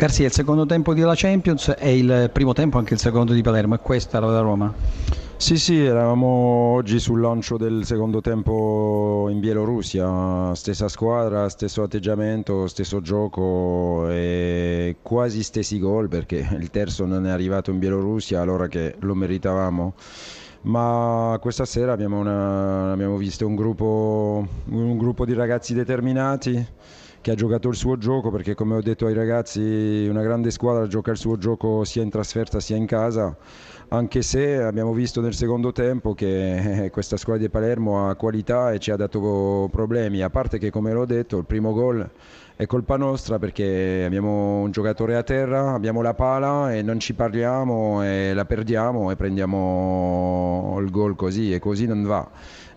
Garzia, il secondo tempo della Champions è il primo tempo anche il secondo di Palermo, è questa la Roma? Sì, sì, eravamo oggi sul lancio del secondo tempo in Bielorussia, stessa squadra, stesso atteggiamento, stesso gioco e quasi stessi gol perché il terzo non è arrivato in Bielorussia allora che lo meritavamo. Ma questa sera abbiamo, una, abbiamo visto un gruppo, un gruppo di ragazzi determinati che ha giocato il suo gioco perché come ho detto ai ragazzi una grande squadra gioca il suo gioco sia in trasferta sia in casa anche se abbiamo visto nel secondo tempo che eh, questa squadra di Palermo ha qualità e ci ha dato problemi a parte che come l'ho detto il primo gol è colpa nostra perché abbiamo un giocatore a terra, abbiamo la pala e non ci parliamo e la perdiamo e prendiamo il gol così e così non va.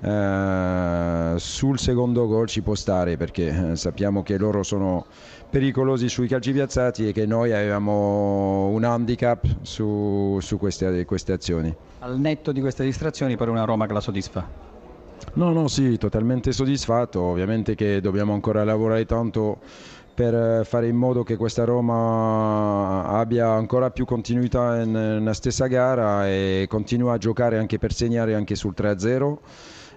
Eh, sul secondo gol ci può stare perché eh, sappiamo che loro sono pericolosi sui calci piazzati e che noi avevamo un handicap su, su queste, queste azioni. Al netto di queste distrazioni per una Roma che la soddisfa? No, no, sì, totalmente soddisfatto. Ovviamente che dobbiamo ancora lavorare tanto per fare in modo che questa Roma abbia ancora più continuità nella stessa gara e continua a giocare anche per segnare anche sul 3-0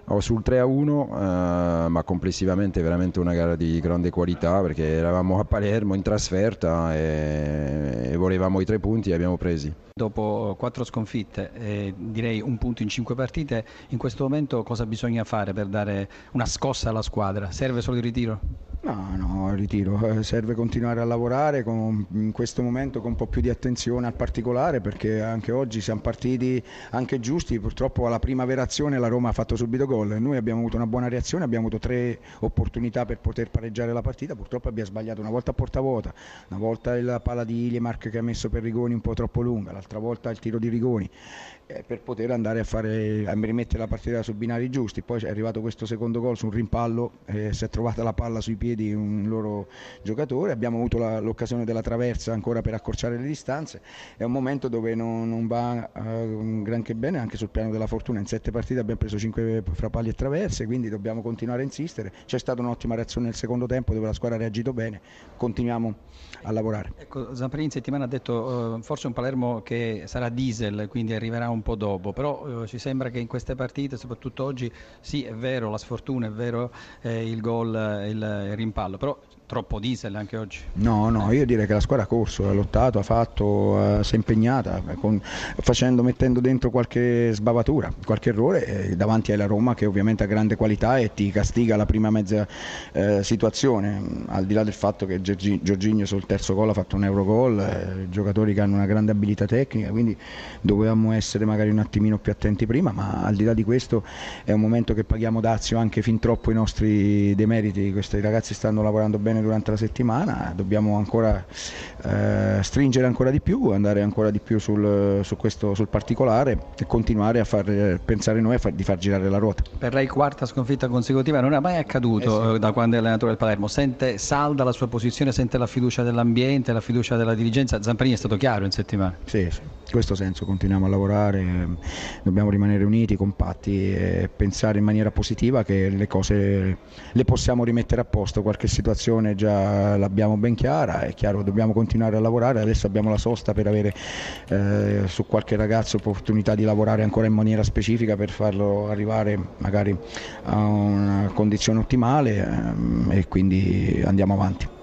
o sul 3-1, eh, ma complessivamente veramente una gara di grande qualità perché eravamo a Palermo in trasferta e, e volevamo i tre punti e abbiamo presi. Dopo quattro sconfitte, eh, direi un punto in cinque partite, in questo momento cosa bisogna fare per dare una scossa alla squadra? Serve solo il ritiro? No, no, ritiro. Eh, serve continuare a lavorare con, in questo momento con un po' più di attenzione al particolare perché anche oggi siamo partiti anche giusti. Purtroppo alla prima vera azione la Roma ha fatto subito gol. Noi abbiamo avuto una buona reazione, abbiamo avuto tre opportunità per poter pareggiare la partita. Purtroppo abbiamo sbagliato una volta a porta vuota, una volta la palla di Iliemark che ha messo per Rigoni un po' troppo lunga, l'altra volta il tiro di Rigoni per poter andare a, fare, a rimettere la partita su binari giusti. Poi è arrivato questo secondo gol su un rimpallo, eh, si è trovata la palla sui piedi un loro giocatore, abbiamo avuto la, l'occasione della traversa ancora per accorciare le distanze, è un momento dove non, non va eh, granché bene anche sul piano della fortuna, in sette partite abbiamo preso cinque fra pali e traverse, quindi dobbiamo continuare a insistere, c'è stata un'ottima reazione nel secondo tempo dove la squadra ha reagito bene, continuiamo a lavorare. Ecco, Zamparini in settimana ha detto uh, forse un Palermo che sarà diesel, quindi arriverà un po' dopo, però uh, ci sembra che in queste partite, soprattutto oggi, sì è vero la sfortuna, è vero eh, il gol, il, il rimpallo, però troppo diesel anche oggi? No, no, io direi che la squadra ha corso, ha lottato, ha fatto, eh, si è impegnata, con, facendo, mettendo dentro qualche sbavatura, qualche errore eh, davanti alla Roma che ovviamente ha grande qualità e ti castiga la prima mezza eh, situazione, al di là del fatto che Giorginio sul terzo gol ha fatto un Eurogol, eh, giocatori che hanno una grande abilità tecnica, quindi dovevamo essere magari un attimino più attenti prima, ma al di là di questo è un momento che paghiamo dazio anche fin troppo i nostri demeriti, questi ragazzi stanno lavorando bene durante la settimana, dobbiamo ancora eh, stringere ancora di più, andare ancora di più sul, su questo, sul particolare e continuare a far pensare noi a far, di far girare la ruota. Per lei quarta sconfitta consecutiva non è mai accaduto eh sì. Eh, da quando è allenatore del Palermo, sente salda la sua posizione, sente la fiducia dell'ambiente, la fiducia della dirigenza, Zamparini è stato chiaro in settimana. Sì, sì. in questo senso continuiamo a lavorare, dobbiamo rimanere uniti, compatti e pensare in maniera positiva che le cose le possiamo rimettere a posto, qualche situazione già l'abbiamo ben chiara, è chiaro dobbiamo continuare a lavorare, adesso abbiamo la sosta per avere eh, su qualche ragazzo opportunità di lavorare ancora in maniera specifica per farlo arrivare magari a una condizione ottimale ehm, e quindi andiamo avanti.